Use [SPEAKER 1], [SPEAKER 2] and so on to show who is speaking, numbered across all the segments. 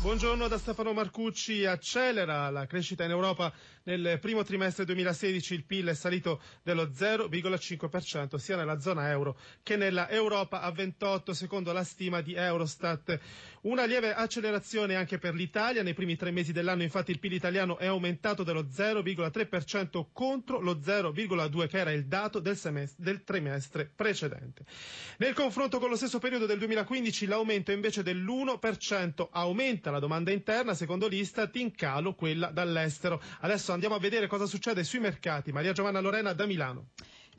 [SPEAKER 1] Buongiorno da Stefano Marcucci. Accelera la crescita in Europa. Nel primo trimestre 2016 il PIL è salito dello 0,5% sia nella zona euro che nella Europa a 28 secondo la stima di Eurostat. Una lieve accelerazione anche per l'Italia. Nei primi tre mesi dell'anno infatti il PIL italiano è aumentato dello 0,3% contro lo 0,2% che era il dato del, semestre, del trimestre precedente. Nel confronto con lo stesso periodo del 2015 l'aumento è invece dell'1%. Aumenta la domanda interna, secondo l'Istat, in calo quella dall'estero. Adesso andiamo a vedere cosa succede sui mercati. Maria Giovanna Lorena da Milano.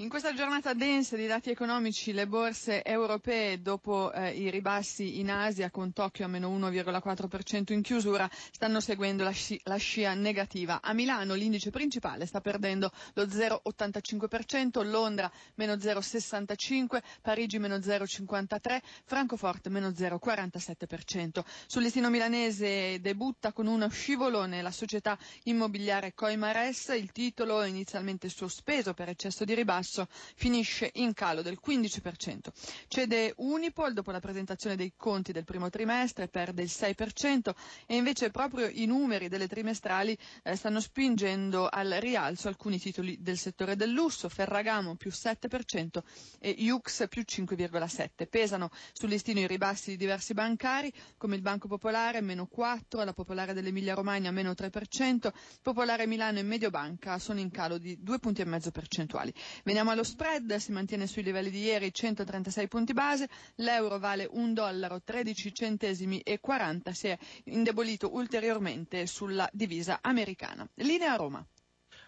[SPEAKER 2] In questa giornata densa di dati economici le borse europee dopo eh, i ribassi in Asia con Tokyo a meno 1,4% in chiusura stanno seguendo la, sci- la, scia negativa. A Milano l'indice principale sta perdendo lo 0,85%, Londra meno 0,65%, Parigi meno 0,53%, Francoforte meno 0,47%. Sul listino milanese debutta con uno scivolone la società immobiliare Coimares, il titolo inizialmente sospeso per eccesso di ribasso basso finisce in calo del 15%. Cede Unipol dopo la presentazione dei conti del primo trimestre, perde il 6% e invece proprio i numeri delle trimestrali eh, stanno spingendo al rialzo alcuni titoli del settore del lusso, Ferragamo più 7% e Jux più 5,7%. Pesano sul listino i ribassi di diversi bancari come il Banco Popolare meno 4%, la Popolare dell'Emilia Romagna meno 3%, Popolare Milano e Mediobanca sono in calo di 2 punti e mezzo percentuali. Veniamo allo spread, si mantiene sui livelli di ieri 136 punti base, l'euro vale 1 dollaro 13 centesimi e 40, si è indebolito ulteriormente sulla divisa americana. Linea Roma.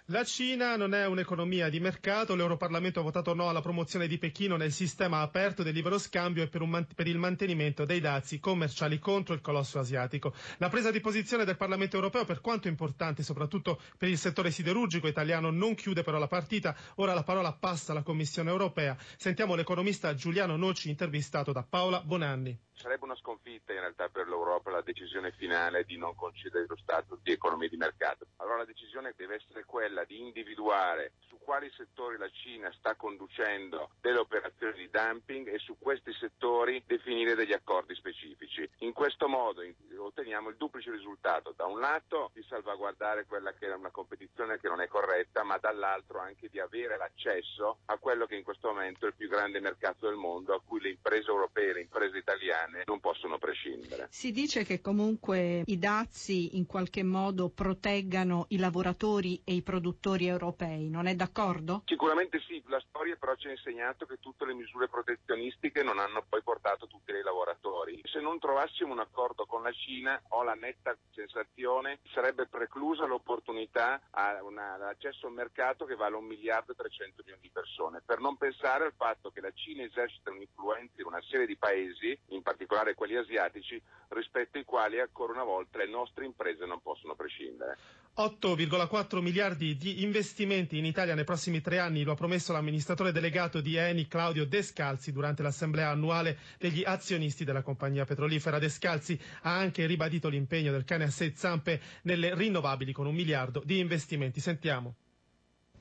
[SPEAKER 1] La Cina non è un'economia di mercato, l'Europarlamento ha votato no alla promozione di Pechino nel sistema aperto del libero scambio e per, man- per, il mantenimento dei dazi commerciali contro il colosso asiatico. La presa di posizione del Parlamento europeo, per quanto importante soprattutto per il settore siderurgico italiano, non chiude però la partita. Ora la parola passa alla Commissione europea. Sentiamo l'economista Giuliano Noci intervistato da Paola Bonanni
[SPEAKER 3] sarebbe una sconfitta in realtà per l'Europa la decisione finale di non concedere lo status di economia di mercato. Allora la decisione deve essere quella di individuare su quali settori la Cina sta conducendo delle operazioni di dumping e su questi settori definire degli accordi specifici. In questo modo otteniamo il duplice risultato, da un lato di salvaguardare quella che è una competizione che non è corretta, ma dall'altro anche di avere l'accesso a quello che in questo momento è il più grande mercato del mondo, a cui le imprese europee, le imprese italiane italiane non possono prescindere.
[SPEAKER 4] Si dice che comunque i dazi in qualche modo proteggano i lavoratori e i produttori europei, non è d'accordo?
[SPEAKER 3] Sicuramente sì, la storia però ci ha insegnato che tutte le misure protezionistiche non hanno poi portato tutti i lavoratori. Se non trovassimo un accordo con la Cina ho la netta sensazione che sarebbe preclusa l'opportunità all'accesso al mercato che vale un miliardo e 300 milioni di persone, per non pensare al fatto che la Cina esercita un'influenza in una serie di paesi, in particolare particolare quelli asiatici, rispetto ai quali ancora una volta le nostre imprese non possono prescindere.
[SPEAKER 1] 8,4 miliardi di investimenti in Italia nei prossimi tre anni lo ha promesso l'amministratore delegato di Eni Claudio Descalzi durante l'assemblea annuale degli azionisti della compagnia petrolifera. Descalzi ha anche ribadito l'impegno del cane a sei zampe nelle rinnovabili con un miliardo di investimenti. Sentiamo.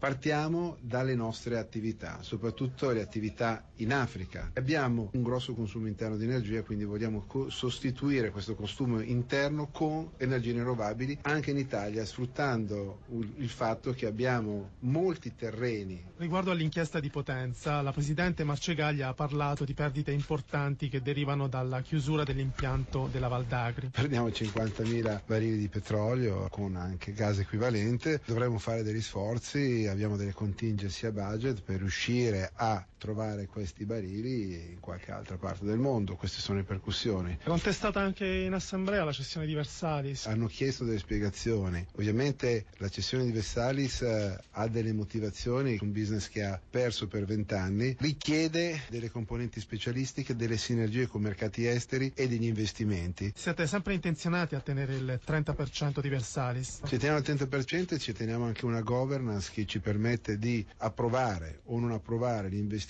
[SPEAKER 5] Partiamo dalle nostre attività, soprattutto le attività in Africa. Abbiamo un grosso consumo interno di energia, quindi vogliamo co- sostituire questo consumo interno con energie rinnovabili anche in Italia, sfruttando il fatto che abbiamo molti terreni.
[SPEAKER 1] Riguardo all'inchiesta di Potenza, la Presidente Marcegaglia ha parlato di perdite importanti che derivano dalla chiusura dell'impianto della Valdagri.
[SPEAKER 5] Perdiamo 50.000 barili di petrolio con anche gas equivalente, dovremmo fare degli sforzi abbiamo delle contingency a budget per riuscire a trovare questi barili in qualche altra parte del mondo. Queste sono le percussioni.
[SPEAKER 1] È contestata anche in assemblea la cessione di Versalis.
[SPEAKER 5] Hanno chiesto delle spiegazioni. Ovviamente la cessione di Versalis eh, ha delle motivazioni, un business che ha perso per vent'anni, richiede delle componenti specialistiche, delle sinergie con mercati esteri e degli investimenti.
[SPEAKER 1] Siete sempre intenzionati a tenere il 30% di Versalis?
[SPEAKER 5] Ci teniamo al 30% e ci teniamo anche una governance che ci permette di approvare o non approvare gli investimenti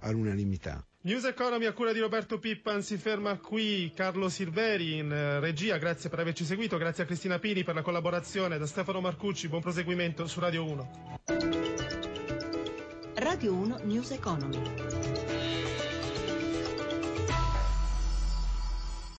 [SPEAKER 5] all'unanimità.
[SPEAKER 1] News Economy a cura di Roberto Pippan si ferma qui, Carlo Silveri in eh, regia, grazie per averci seguito, grazie a Cristina Pini per la collaborazione, da Stefano Marcucci, buon proseguimento su Radio 1.
[SPEAKER 6] Radio 1 News Economy.